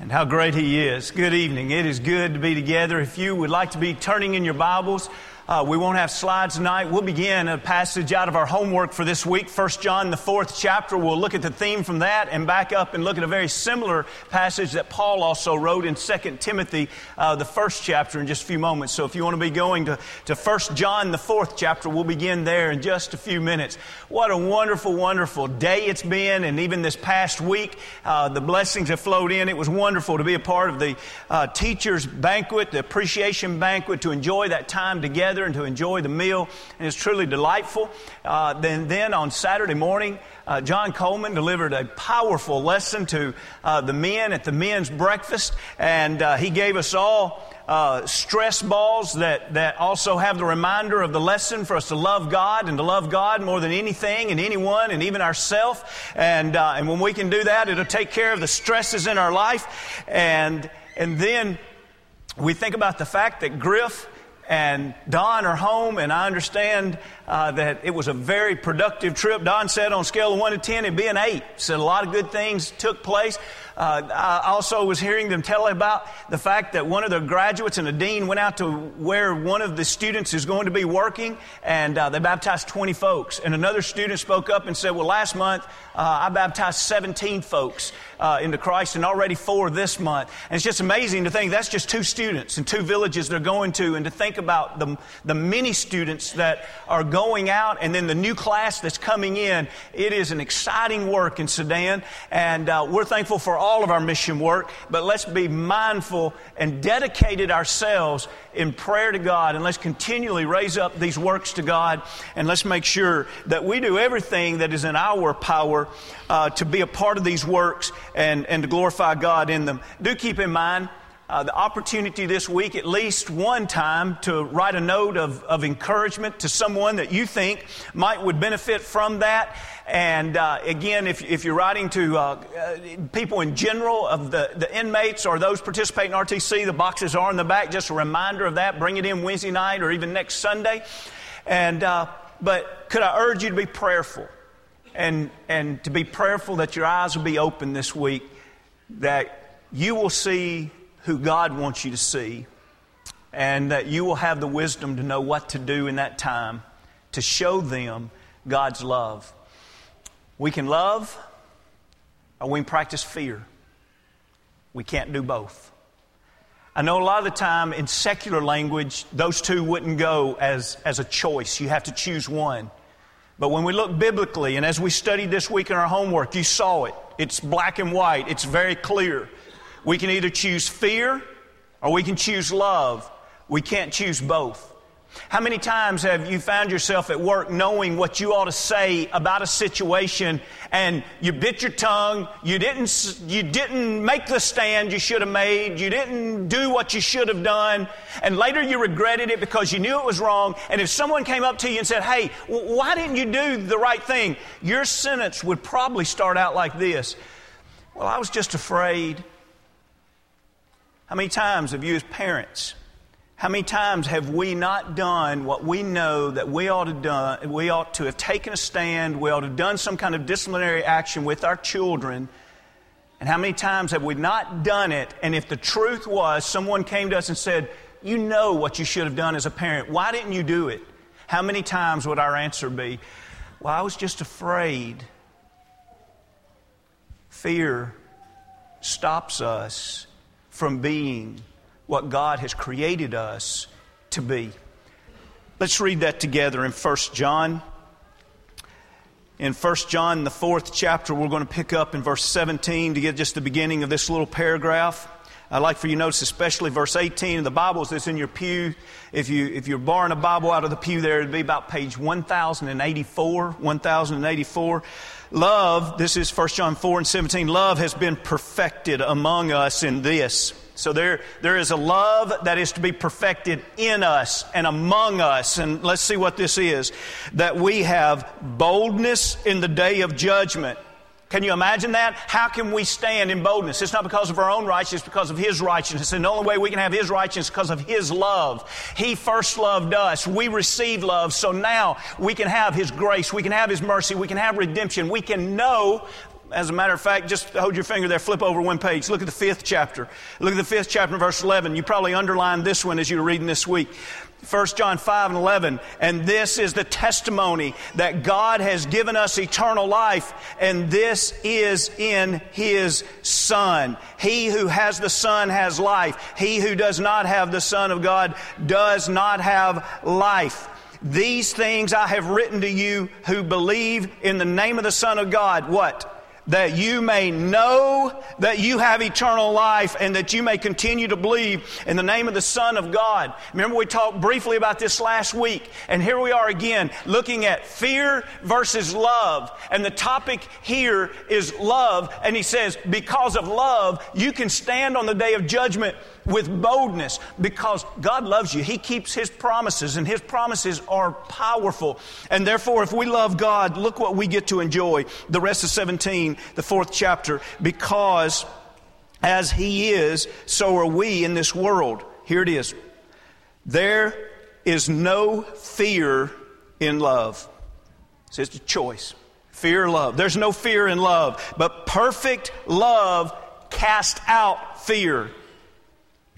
And how great He is. Good evening. It is good to be together. If you would like to be turning in your Bibles, uh, we won't have slides tonight. We'll begin a passage out of our homework for this week, 1 John, the fourth chapter. We'll look at the theme from that and back up and look at a very similar passage that Paul also wrote in 2 Timothy, uh, the first chapter, in just a few moments. So if you want to be going to, to 1 John, the fourth chapter, we'll begin there in just a few minutes. What a wonderful, wonderful day it's been, and even this past week, uh, the blessings have flowed in. It was wonderful to be a part of the uh, teacher's banquet, the appreciation banquet, to enjoy that time together together and to enjoy the meal. And it's truly delightful. Uh, then, then on Saturday morning, uh, John Coleman delivered a powerful lesson to uh, the men at the men's breakfast, and uh, he gave us all uh, stress balls that, that also have the reminder of the lesson for us to love God and to love God more than anything and anyone and even ourselves. And, uh, and when we can do that, it'll take care of the stresses in our life. And, and then we think about the fact that Griff and Don are home, and I understand uh, that it was a very productive trip. Don said on scale of 1 to 10, it'd be an 8. Said a lot of good things took place. Uh, I also was hearing them tell about the fact that one of the graduates and a dean went out to where one of the students is going to be working, and uh, they baptized 20 folks. And another student spoke up and said, Well, last month uh, I baptized 17 folks uh, into Christ, and already four this month. And it's just amazing to think that's just two students and two villages they're going to, and to think about the, the many students that are going out, and then the new class that's coming in. It is an exciting work in Sudan, and uh, we're thankful for all all of our mission work, but let's be mindful and dedicated ourselves in prayer to God, and let's continually raise up these works to God, and let's make sure that we do everything that is in our power uh, to be a part of these works and, and to glorify God in them. Do keep in mind, uh, the opportunity this week, at least one time, to write a note of, of encouragement to someone that you think might would benefit from that. And uh, again, if, if you're writing to uh, uh people in general of the, the inmates or those participating in RTC, the boxes are in the back. Just a reminder of that. Bring it in Wednesday night or even next Sunday. And, uh, but could I urge you to be prayerful and, and to be prayerful that your eyes will be open this week, that you will see who God wants you to see, and that you will have the wisdom to know what to do in that time to show them God's love. We can love or we can practice fear. We can't do both. I know a lot of the time in secular language, those two wouldn't go as, as a choice. You have to choose one. But when we look biblically, and as we studied this week in our homework, you saw it. It's black and white, it's very clear. We can either choose fear or we can choose love. We can't choose both. How many times have you found yourself at work knowing what you ought to say about a situation and you bit your tongue, you didn't, you didn't make the stand you should have made, you didn't do what you should have done, and later you regretted it because you knew it was wrong, and if someone came up to you and said, hey, why didn't you do the right thing? Your sentence would probably start out like this. Well, I was just afraid. How many times have you as parents how many times have we not done what we know that we ought to done? We ought to have taken a stand. We ought to have done some kind of disciplinary action with our children. And how many times have we not done it? And if the truth was, someone came to us and said, "You know what you should have done as a parent. Why didn't you do it?" How many times would our answer be, "Well, I was just afraid." Fear stops us from being what God has created us to be. Let's read that together in 1 John. In 1 John, the fourth chapter, we're going to pick up in verse 17 to get just the beginning of this little paragraph. I'd like for you to notice especially verse 18 of the Bibles that's in your pew. If, you, if you're borrowing a Bible out of the pew there, it'd be about page 1084, 1084. Love, this is 1 John 4 and 17, love has been perfected among us in this so there, there is a love that is to be perfected in us and among us. And let's see what this is. That we have boldness in the day of judgment. Can you imagine that? How can we stand in boldness? It's not because of our own righteousness, it's because of His righteousness. And the only way we can have His righteousness is because of His love. He first loved us. We receive love. So now we can have His grace. We can have His mercy. We can have redemption. We can know As a matter of fact, just hold your finger there, flip over one page. Look at the fifth chapter. Look at the fifth chapter, verse 11. You probably underlined this one as you were reading this week. 1 John 5 and 11. And this is the testimony that God has given us eternal life, and this is in His Son. He who has the Son has life. He who does not have the Son of God does not have life. These things I have written to you who believe in the name of the Son of God. What? That you may know that you have eternal life and that you may continue to believe in the name of the Son of God. Remember, we talked briefly about this last week, and here we are again looking at fear versus love. And the topic here is love. And he says, because of love, you can stand on the day of judgment with boldness because God loves you. He keeps His promises, and His promises are powerful. And therefore, if we love God, look what we get to enjoy. The rest of 17, the fourth chapter, because as He is, so are we in this world. Here it is. There is no fear in love. So it's a choice. Fear, love. There's no fear in love, but perfect love casts out fear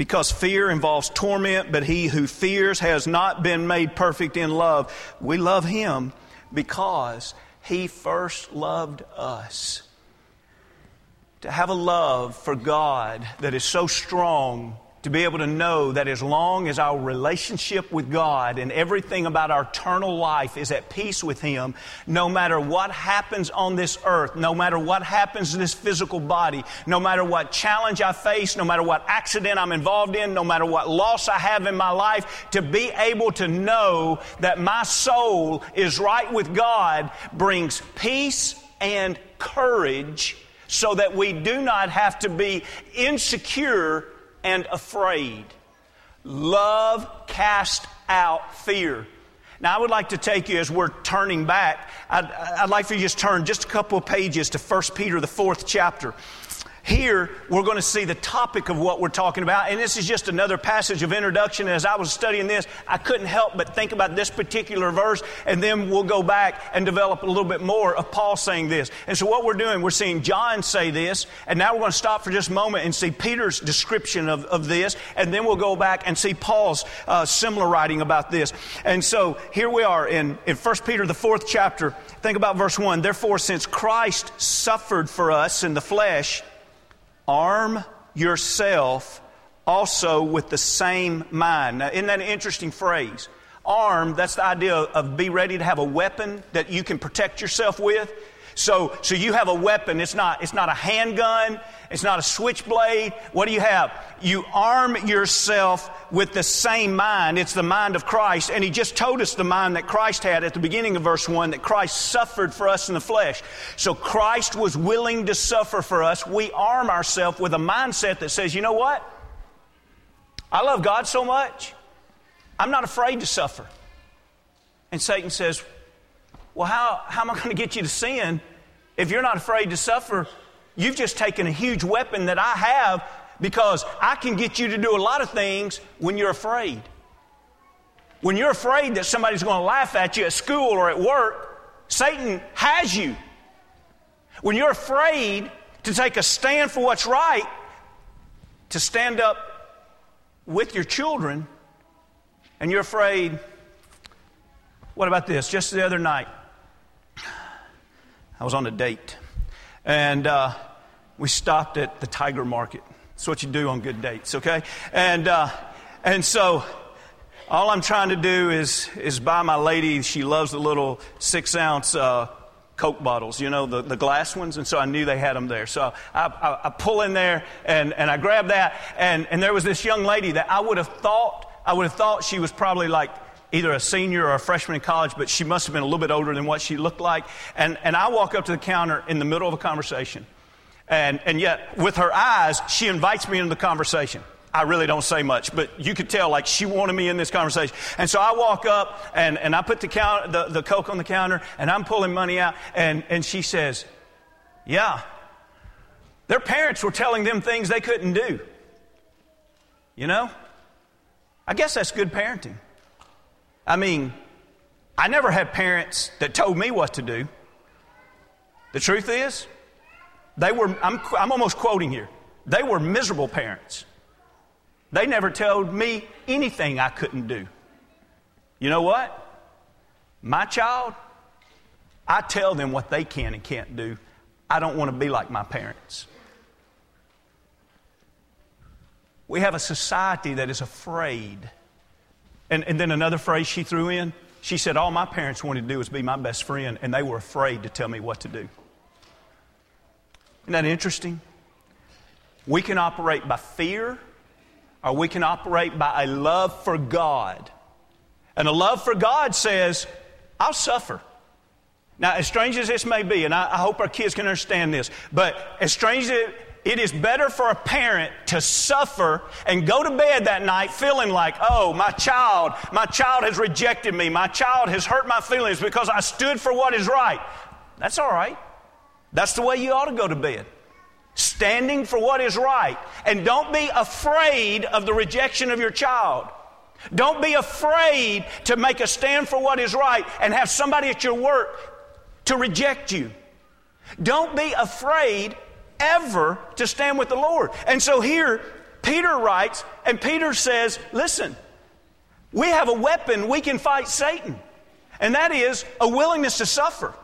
because fear involves torment, but he who fears has not been made perfect in love. We love him because he first loved us. To have a love for God that is so strong to be able to know that as long as our relationship with God and everything about our eternal life is at peace with Him, no matter what happens on this earth, no matter what happens to this physical body, no matter what challenge I face, no matter what accident I'm involved in, no matter what loss I have in my life, to be able to know that my soul is right with God brings peace and courage so that we do not have to be insecure and afraid. Love cast out fear. Now, I would like to take you as we're turning back, I'd, I'd like for you to just turn just a couple of pages to 1 Peter, the fourth chapter. Here, we're going to see the topic of what we're talking about, and this is just another passage of introduction. As I was studying this, I couldn't help but think about this particular verse, and then we'll go back and develop a little bit more of Paul saying this. And so, what we're doing, we're seeing John say this, and now we're going to stop for just a moment and see Peter's description of, of this, and then we'll go back and see Paul's uh, similar writing about this. And so, here we are in, in 1 Peter, the fourth chapter. Think about verse 1. Therefore, since Christ suffered for us in the flesh, Arm yourself also with the same mind. Now, isn't that an interesting phrase? Arm, that's the idea of be ready to have a weapon that you can protect yourself with. So, so you have a weapon. It's not, it's not a handgun. It's not a switchblade. What do you have? You arm yourself with the same mind. It's the mind of Christ. And he just told us the mind that Christ had at the beginning of verse 1 that Christ suffered for us in the flesh. So Christ was willing to suffer for us. We arm ourselves with a mindset that says, you know what? I love God so much. I'm not afraid to suffer. And Satan says, well, how, how am I going to get you to sin if you're not afraid to suffer? You've just taken a huge weapon that I have because I can get you to do a lot of things when you're afraid. When you're afraid that somebody's going to laugh at you at school or at work, Satan has you. When you're afraid to take a stand for what's right, to stand up with your children, and you're afraid, what about this? Just the other night, I was on a date, and uh, we stopped at the Tiger Market. That's what you do on good dates, okay? And uh, and so all I'm trying to do is is buy my lady. She loves the little six ounce. Uh, Coke bottles, you know, the, the glass ones. And so I knew they had them there. So I, I, I pull in there and, and I grab that. And, and there was this young lady that I would have thought, I would have thought she was probably like either a senior or a freshman in college, but she must have been a little bit older than what she looked like. And, and I walk up to the counter in the middle of a conversation. And, and yet, with her eyes, she invites me into the conversation. I really don't say much, but you could tell like she wanted me in this conversation. And so I walk up and, and I put the, count, the, the Coke on the counter and I'm pulling money out. And, and she says, Yeah, their parents were telling them things they couldn't do. You know? I guess that's good parenting. I mean, I never had parents that told me what to do. The truth is, They were, I'm, I'm almost quoting here, they were miserable parents. They never told me anything I couldn't do. You know what? My child, I tell them what they can and can't do. I don't want to be like my parents. We have a society that is afraid. And, and then another phrase she threw in she said, All my parents wanted to do was be my best friend, and they were afraid to tell me what to do. Isn't that interesting? We can operate by fear, or we can operate by a love for God. And a love for God says, I'll suffer. Now, as strange as this may be, and I, I hope our kids can understand this, but as strange as it, it is better for a parent to suffer and go to bed that night feeling like, oh, my child, my child has rejected me. My child has hurt my feelings because I stood for what is right. That's all right. That's the way you ought to go to bed. Standing for what is right. And don't be afraid of the rejection of your child. Don't be afraid to make a stand for what is right and have somebody at your work to reject you. Don't be afraid ever to stand with the Lord. And so here, Peter writes, and Peter says, Listen, we have a weapon we can fight Satan, and that is a willingness to suffer.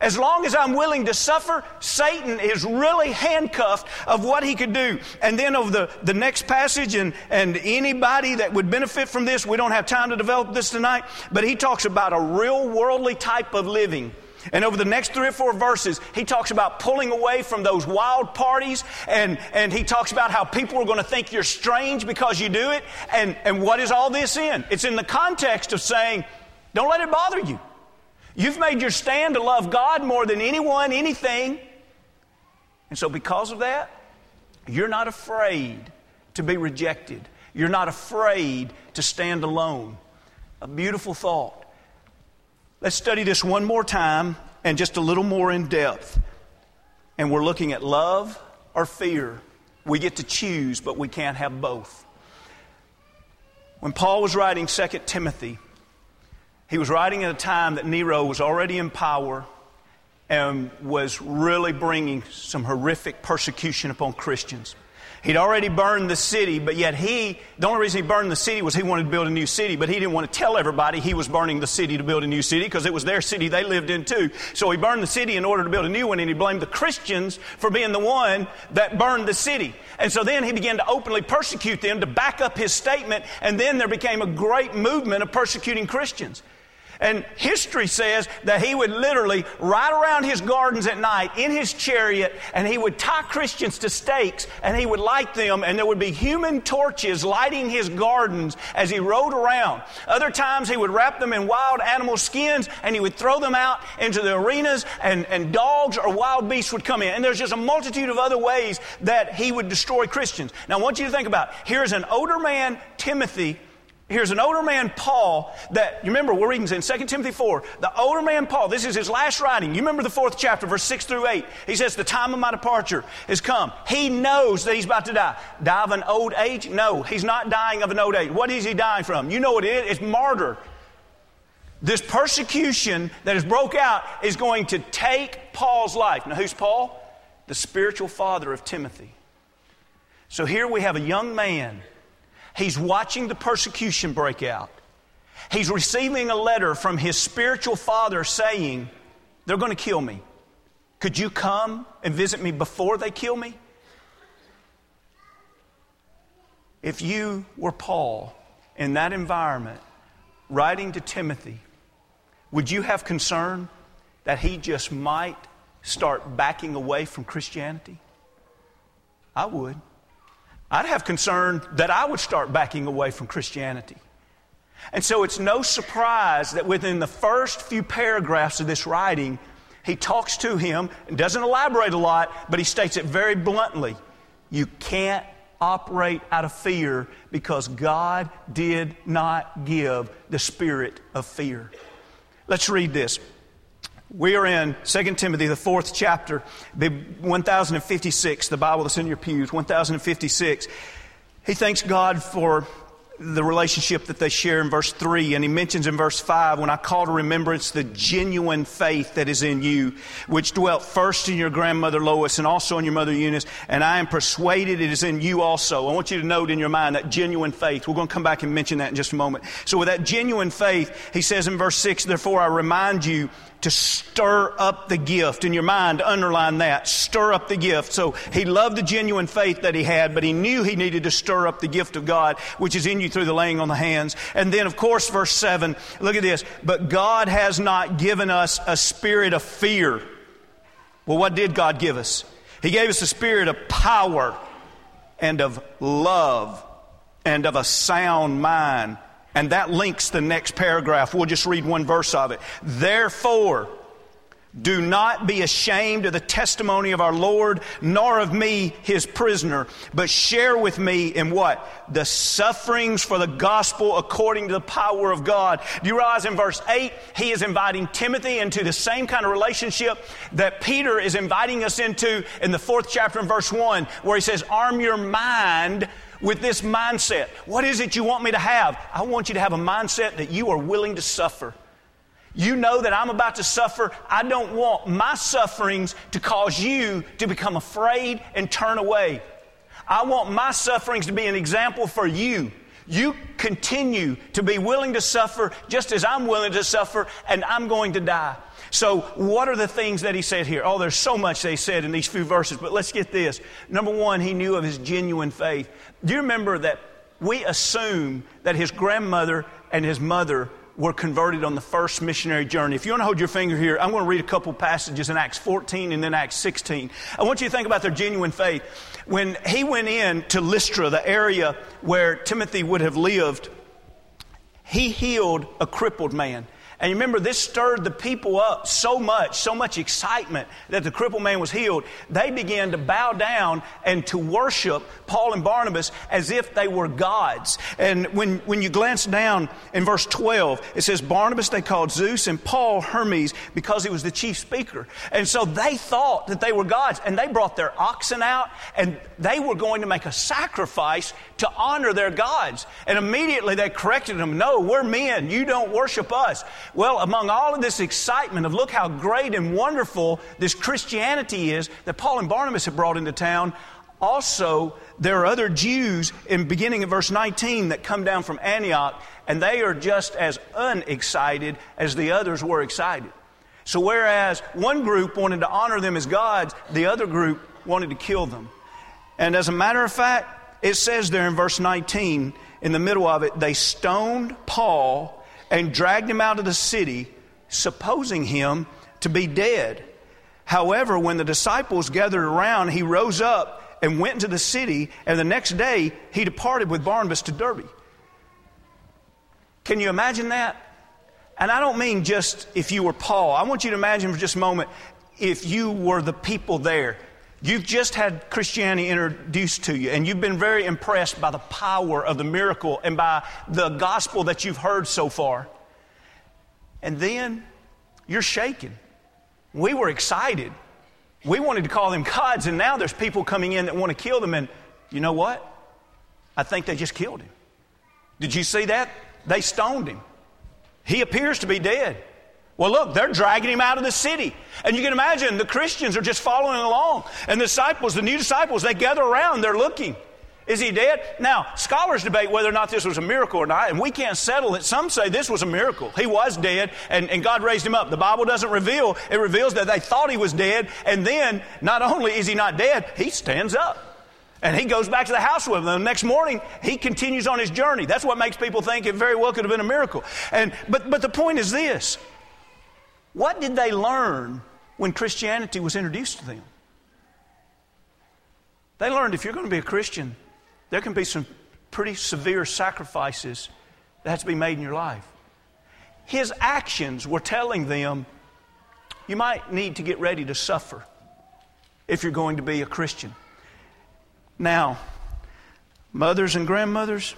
As long as I'm willing to suffer, Satan is really handcuffed of what he could do. And then over the, the next passage, and, and anybody that would benefit from this, we don't have time to develop this tonight, but he talks about a real worldly type of living and over the next three or four verses, he talks about pulling away from those wild parties, and, and he talks about how people are going to think you're strange because you do it. And, and what is all this in? It's in the context of saying, don't let it bother you. You've made your stand to love God more than anyone, anything. And so, because of that, you're not afraid to be rejected. You're not afraid to stand alone. A beautiful thought. Let's study this one more time and just a little more in depth. And we're looking at love or fear. We get to choose, but we can't have both. When Paul was writing 2 Timothy, he was writing at a time that Nero was already in power and was really bringing some horrific persecution upon Christians. He'd already burned the city, but yet he, the only reason he burned the city was he wanted to build a new city, but he didn't want to tell everybody he was burning the city to build a new city because it was their city they lived in too. So he burned the city in order to build a new one and he blamed the Christians for being the one that burned the city. And so then he began to openly persecute them to back up his statement and then there became a great movement of persecuting Christians. And history says that he would literally ride around his gardens at night in his chariot and he would tie Christians to stakes and he would light them and there would be human torches lighting his gardens as he rode around. Other times he would wrap them in wild animal skins and he would throw them out into the arenas and, and dogs or wild beasts would come in. And there's just a multitude of other ways that he would destroy Christians. Now I want you to think about, here's an older man, Timothy, Here's an older man, Paul, that, you remember, we're reading in 2 Timothy 4. The older man, Paul, this is his last writing. You remember the fourth chapter, verse 6 through 8. He says, The time of my departure has come. He knows that he's about to die. Die of an old age? No, he's not dying of an old age. What is he dying from? You know what it is? It's martyr. This persecution that has broke out is going to take Paul's life. Now, who's Paul? The spiritual father of Timothy. So here we have a young man He's watching the persecution break out. He's receiving a letter from his spiritual father saying, They're going to kill me. Could you come and visit me before they kill me? If you were Paul in that environment, writing to Timothy, would you have concern that he just might start backing away from Christianity? I would. I'd have concern that I would start backing away from Christianity. And so it's no surprise that within the first few paragraphs of this writing, he talks to him and doesn't elaborate a lot, but he states it very bluntly. You can't operate out of fear because God did not give the spirit of fear. Let's read this. We are in 2 Timothy, the fourth chapter, 1056, the Bible that's in your pews, 1056. He thanks God for the relationship that they share in verse 3. And he mentions in verse 5 when I call to remembrance the genuine faith that is in you, which dwelt first in your grandmother Lois and also in your mother Eunice. And I am persuaded it is in you also. I want you to note in your mind that genuine faith. We're going to come back and mention that in just a moment. So, with that genuine faith, he says in verse 6, Therefore I remind you to stir up the gift. In your mind, underline that. Stir up the gift. So he loved the genuine faith that he had, but he knew he needed to stir up the gift of God, which is in you through the laying on the hands. And then, of course, verse 7, look at this. But God has not given us a spirit of fear. Well, what did God give us? He gave us a spirit of power and of love and of a sound mind. And that links the next paragraph. We'll just read one verse of it. Therefore, do not be ashamed of the testimony of our Lord, nor of me, his prisoner, but share with me in what? The sufferings for the gospel according to the power of God. Do you realize in verse 8, he is inviting Timothy into the same kind of relationship that Peter is inviting us into in the fourth chapter in verse 1, where he says, Arm your mind with this mindset. What is it you want me to have? I want you to have a mindset that you are willing to suffer. You know that I'm about to suffer. I don't want my sufferings to cause you to become afraid and turn away. I want my sufferings to be an example for you. You continue to be willing to suffer just as I'm willing to suffer, and I'm going to die. So, what are the things that he said here? Oh, there's so much they said in these few verses, but let's get this. Number one, he knew of his genuine faith. Do you remember that we assume that his grandmother and his mother were converted on the first missionary journey. If you want to hold your finger here, I'm going to read a couple passages in Acts 14 and then Acts 16. I want you to think about their genuine faith. When he went in to Lystra, the area where Timothy would have lived, he healed a crippled man. And you remember, this stirred the people up so much, so much excitement that the crippled man was healed. They began to bow down and to worship Paul and Barnabas as if they were gods. And when, when you glance down in verse 12, it says, Barnabas they called Zeus and Paul Hermes because he was the chief speaker. And so they thought that they were gods. And they brought their oxen out and they were going to make a sacrifice to honor their gods. And immediately they corrected them No, we're men. You don't worship us. Well, among all of this excitement of look how great and wonderful this Christianity is that Paul and Barnabas have brought into town, also there are other Jews in beginning of verse 19 that come down from Antioch, and they are just as unexcited as the others were excited. So whereas one group wanted to honor them as gods, the other group wanted to kill them. And as a matter of fact, it says there in verse 19, in the middle of it, they stoned Paul and dragged him out of the city, supposing him to be dead. However, when the disciples gathered around, he rose up and went into the city, and the next day he departed with Barnabas to Derbe. Can you imagine that? And I don't mean just if you were Paul. I want you to imagine for just a moment if you were the people there. You've just had Christianity introduced to you, and you've been very impressed by the power of the miracle and by the gospel that you've heard so far. And then you're shaken. We were excited. We wanted to call them gods, and now there's people coming in that want to kill them. And you know what? I think they just killed him. Did you see that? They stoned him. He appears to be dead. Well, look, they're dragging him out of the city. And you can imagine the Christians are just following along. And the disciples, the new disciples, they gather around, they're looking. Is he dead? Now, scholars debate whether or not this was a miracle or not, and we can't settle it. Some say this was a miracle. He was dead, and, and God raised him up. The Bible doesn't reveal, it reveals that they thought he was dead, and then not only is he not dead, he stands up. And he goes back to the house with them. The next morning, he continues on his journey. That's what makes people think it very well could have been a miracle. And, but, but the point is this what did they learn when Christianity was introduced to them? They learned if you're going to be a Christian, there can be some pretty severe sacrifices that has to be made in your life. His actions were telling them, you might need to get ready to suffer if you're going to be a Christian. Now, mothers and grandmothers,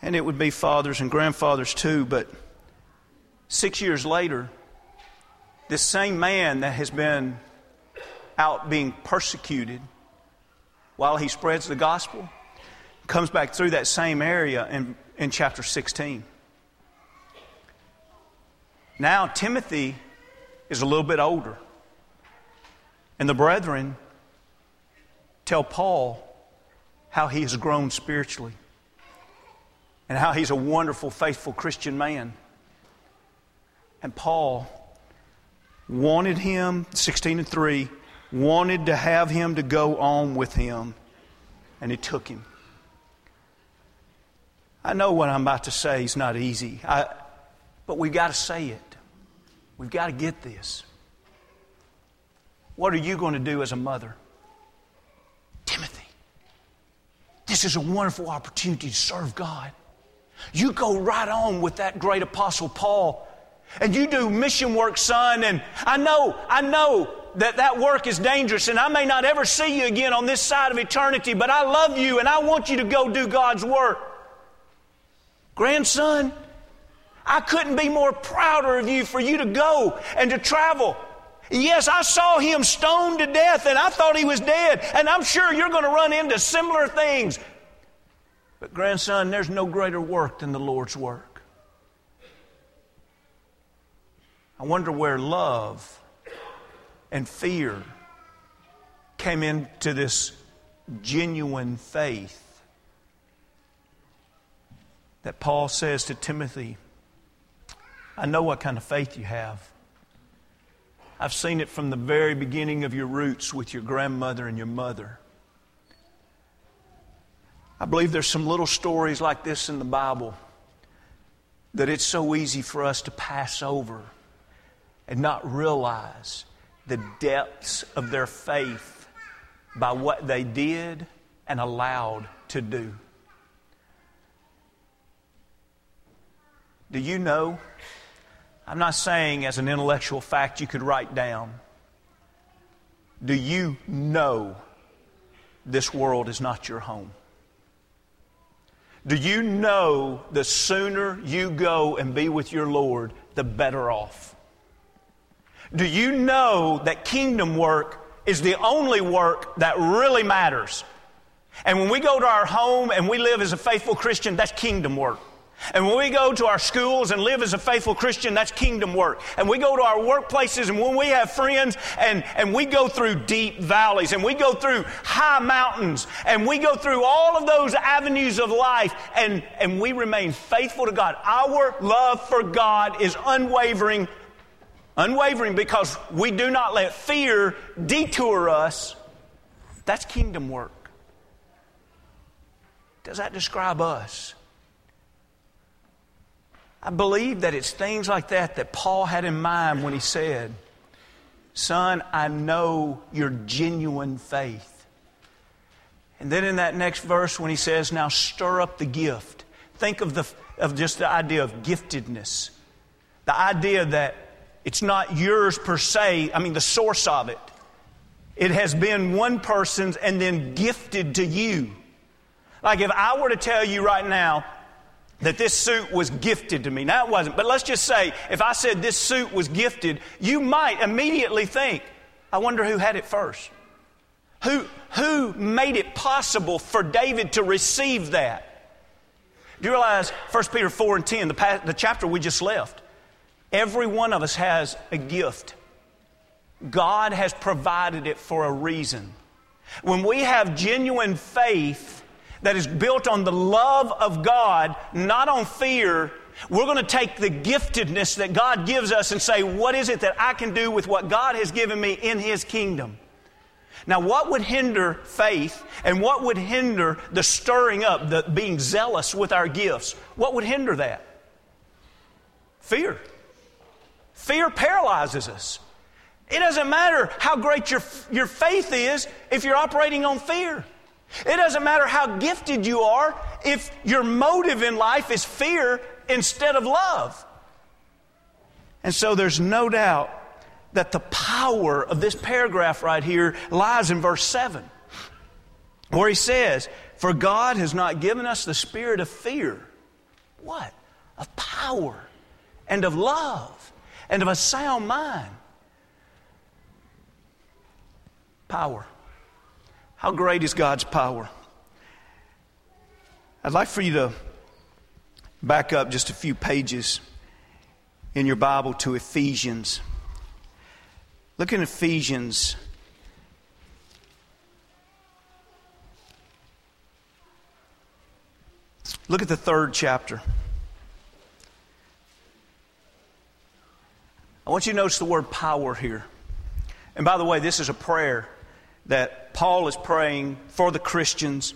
and it would be fathers and grandfathers too, but Six years later, this same man that has been out being persecuted while he spreads the gospel, Comes back through that same area in, in chapter 16. Now, Timothy is a little bit older. And the brethren tell Paul how he has grown spiritually and how he's a wonderful, faithful Christian man. And Paul wanted him, 16 and 3, wanted to have him to go on with him, and he took him. I know what I'm about to say is not easy, I, but we've got to say it. We've got to get this. What are you going to do as a mother? Timothy, this is a wonderful opportunity to serve God. You go right on with that great apostle Paul and you do mission work, son. And I know, I know that that work is dangerous and I may not ever see you again on this side of eternity, but I love you and I want you to go do God's work. Grandson, I couldn't be more prouder of you for you to go and to travel. Yes, I saw him stoned to death and I thought he was dead. And I'm sure you're going to run into similar things. But, grandson, there's no greater work than the Lord's work. I wonder where love and fear came into this genuine faith that Paul says to Timothy I know what kind of faith you have. I've seen it from the very beginning of your roots with your grandmother and your mother. I believe there's some little stories like this in the Bible that it's so easy for us to pass over and not realize the depths of their faith by what they did and allowed to do. Do you know? I'm not saying as an intellectual fact you could write down. Do you know this world is not your home? Do you know the sooner you go and be with your Lord, the better off? Do you know that kingdom work is the only work that really matters? And when we go to our home and we live as a faithful Christian, that's kingdom work. And when we go to our schools and live as a faithful Christian, that's kingdom work. And we go to our workplaces and when we have friends and, and we go through deep valleys and we go through high mountains and we go through all of those avenues of life and, and we remain faithful to God. Our love for God is unwavering, unwavering because we do not let fear detour us. That's kingdom work. Does that describe us? I believe that it's things like that that Paul had in mind when he said, Son, I know your genuine faith. And then in that next verse, when he says, Now stir up the gift, think of, the, of just the idea of giftedness. The idea that it's not yours per se, I mean, the source of it. It has been one person's and then gifted to you. Like if I were to tell you right now, that this suit was gifted to me. Now it wasn't, but let's just say if I said this suit was gifted, you might immediately think, I wonder who had it first. Who, who made it possible for David to receive that? Do you realize 1 Peter 4 and 10, the, the chapter we just left? Every one of us has a gift. God has provided it for a reason. When we have genuine faith, that is built on the love of God, not on fear, we're going to take the giftedness that God gives us and say, what is it that I can do with what God has given me in His kingdom? Now, what would hinder faith and what would hinder the stirring up, the being zealous with our gifts? What would hinder that? Fear. Fear paralyzes us. It doesn't matter how great your, your faith is if you're operating on fear. It doesn't matter how gifted you are if your motive in life is fear instead of love. And so there's no doubt that the power of this paragraph right here lies in verse 7, where he says, For God has not given us the spirit of fear. What? Of power and of love and of a sound mind. Power. How great is God's power? I'd like for you to back up just a few pages in your Bible to Ephesians. Look in Ephesians. Look at the third chapter. I want you to notice the word power here. And by the way, this is a prayer that Paul is praying for the Christians.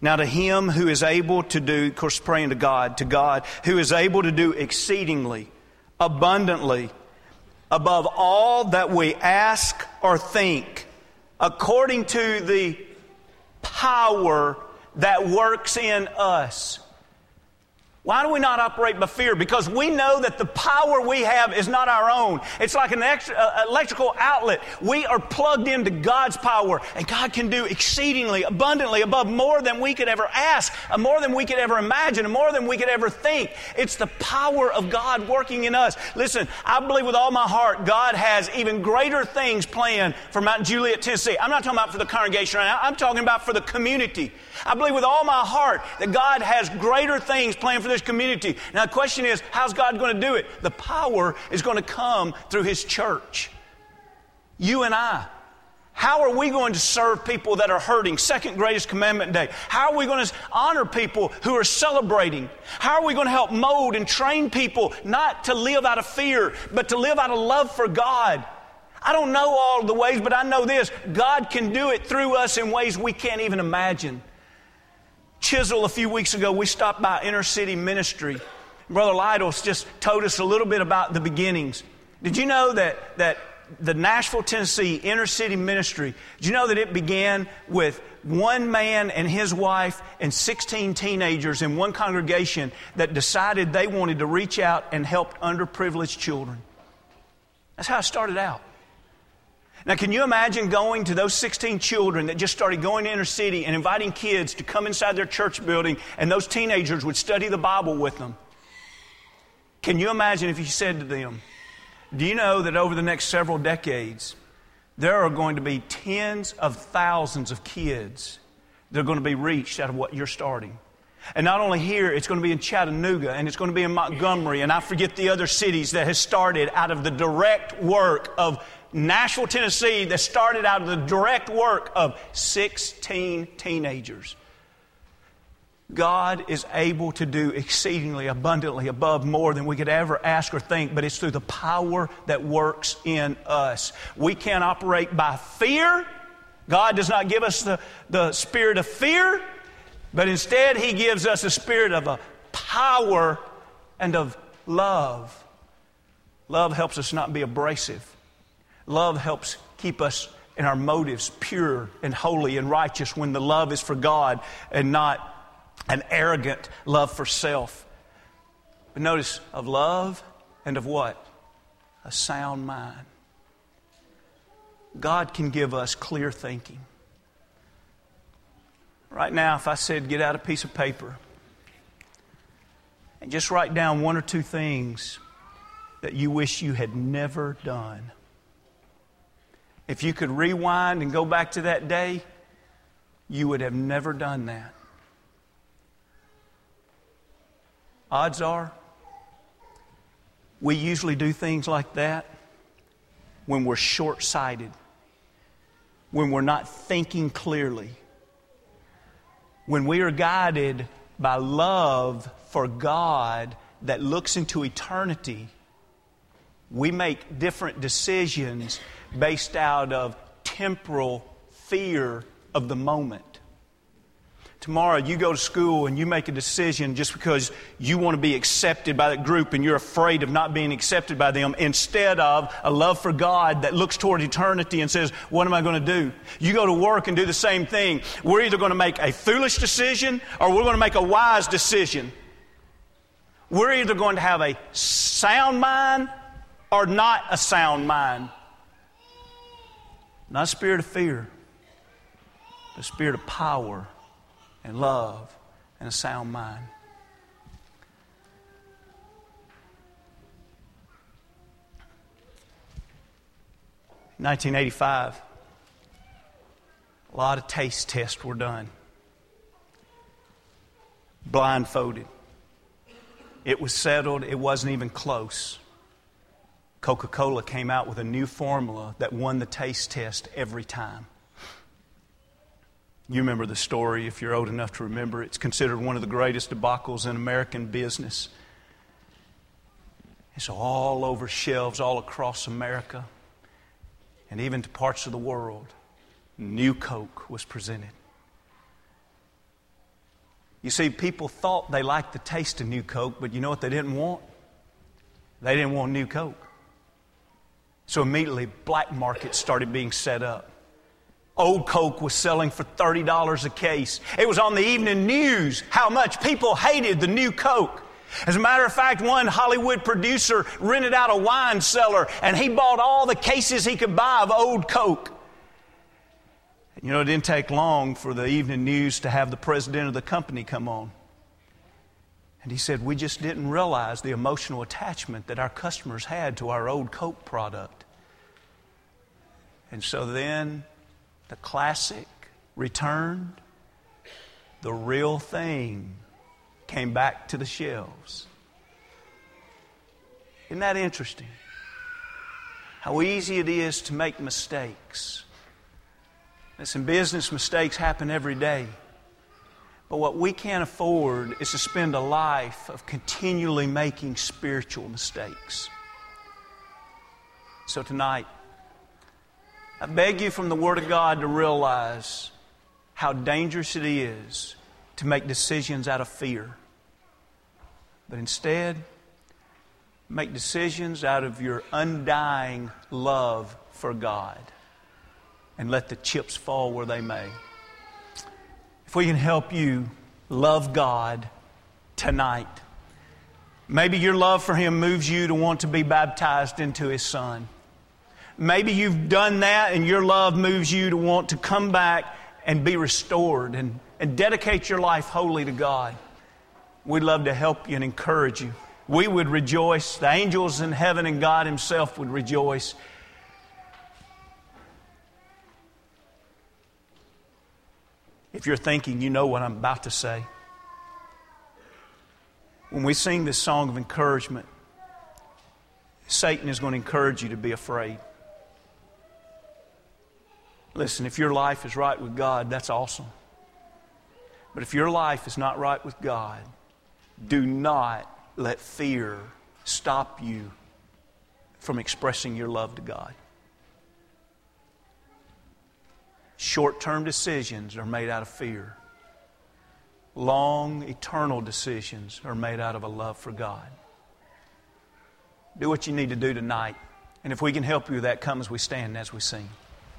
Now, to him who is able to do, of course, praying to God, to God, who is able to do exceedingly, abundantly, above all that we ask or think, according to the power that works in us. Why do we not operate by fear? Because we know that the power we have is not our own. It's like an uh, electrical outlet. We are plugged into God's power, and God can do exceedingly, abundantly, above more than we could ever ask, uh, more than we could ever imagine, more than we could ever think. It's the power of God working in us. Listen, I believe with all my heart God has even greater things planned for Mount Juliet, Tennessee. I'm not talking about for the congregation right now, I'm talking about for the community. I believe with all my heart that God has greater things planned for this community. Now, the question is, how's God going to do it? The power is going to come through His church. You and I. How are we going to serve people that are hurting? Second greatest commandment day. How are we going to honor people who are celebrating? How are we going to help mold and train people not to live out of fear, but to live out of love for God? I don't know all the ways, but I know this God can do it through us in ways we can't even imagine. Chisel, a few weeks ago, we stopped by Inner City Ministry. Brother Lytles just told us a little bit about the beginnings. Did you know that, that the Nashville, Tennessee Inner City Ministry, did you know that it began with one man and his wife and 16 teenagers in one congregation that decided they wanted to reach out and help underprivileged children? That's how it started out. Now, can you imagine going to those 16 children that just started going to inner city and inviting kids to come inside their church building and those teenagers would study the Bible with them? Can you imagine if you said to them, Do you know that over the next several decades, there are going to be tens of thousands of kids that are going to be reached out of what you're starting? And not only here, it's going to be in Chattanooga and it's going to be in Montgomery, and I forget the other cities that has started out of the direct work of Nashville, Tennessee, that started out of the direct work of 16 teenagers. God is able to do exceedingly abundantly above more than we could ever ask or think, but it's through the power that works in us. We can't operate by fear. God does not give us the, the spirit of fear, but instead, He gives us a spirit of a power and of love. Love helps us not be abrasive. Love helps keep us and our motives pure and holy and righteous when the love is for God and not an arrogant love for self. But notice of love and of what? A sound mind. God can give us clear thinking. Right now, if I said get out a piece of paper and just write down one or two things that you wish you had never done if you could rewind and go back to that day, you would have never done that. Odds are, we usually do things like that when we're short sighted, when we're not thinking clearly, when we are guided by love for God that looks into eternity. We make different decisions based out of temporal fear of the moment. Tomorrow, you go to school and you make a decision just because you want to be accepted by that group and you're afraid of not being accepted by them instead of a love for God that looks toward eternity and says, What am I going to do? You go to work and do the same thing. We're either going to make a foolish decision or we're going to make a wise decision. We're either going to have a sound mind or not a sound mind. Not a spirit of fear, but a spirit of power and love and a sound mind. 1985, a lot of taste tests were done. blindfolded. It was settled, it wasn't even close. Coca Cola came out with a new formula that won the taste test every time. You remember the story if you're old enough to remember. It's considered one of the greatest debacles in American business. It's all over shelves all across America and even to parts of the world. New Coke was presented. You see, people thought they liked the taste of New Coke, but you know what they didn't want? They didn't want New Coke. So immediately, black markets started being set up. Old Coke was selling for $30 a case. It was on the evening news how much people hated the new Coke. As a matter of fact, one Hollywood producer rented out a wine cellar and he bought all the cases he could buy of Old Coke. You know, it didn't take long for the evening news to have the president of the company come on. And he said, We just didn't realize the emotional attachment that our customers had to our old Coke product. And so then the classic returned, the real thing came back to the shelves. Isn't that interesting? How easy it is to make mistakes. Listen, business mistakes happen every day. But what we can't afford is to spend a life of continually making spiritual mistakes. So tonight, I beg you from the Word of God to realize how dangerous it is to make decisions out of fear. But instead, make decisions out of your undying love for God and let the chips fall where they may. If we can help you love God tonight, maybe your love for Him moves you to want to be baptized into His Son. Maybe you've done that and your love moves you to want to come back and be restored and, and dedicate your life wholly to God. We'd love to help you and encourage you. We would rejoice. The angels in heaven and God Himself would rejoice If you're thinking, you know what I'm about to say. When we sing this song of encouragement, Satan is going to encourage you to be afraid. Listen, if your life is right with God, that's awesome. But if your life is not right with God, do not let fear stop you from expressing your love to God. Short term decisions are made out of fear. Long, eternal decisions are made out of a love for God. Do what you need to do tonight. And if we can help you that, come as we stand as we sing.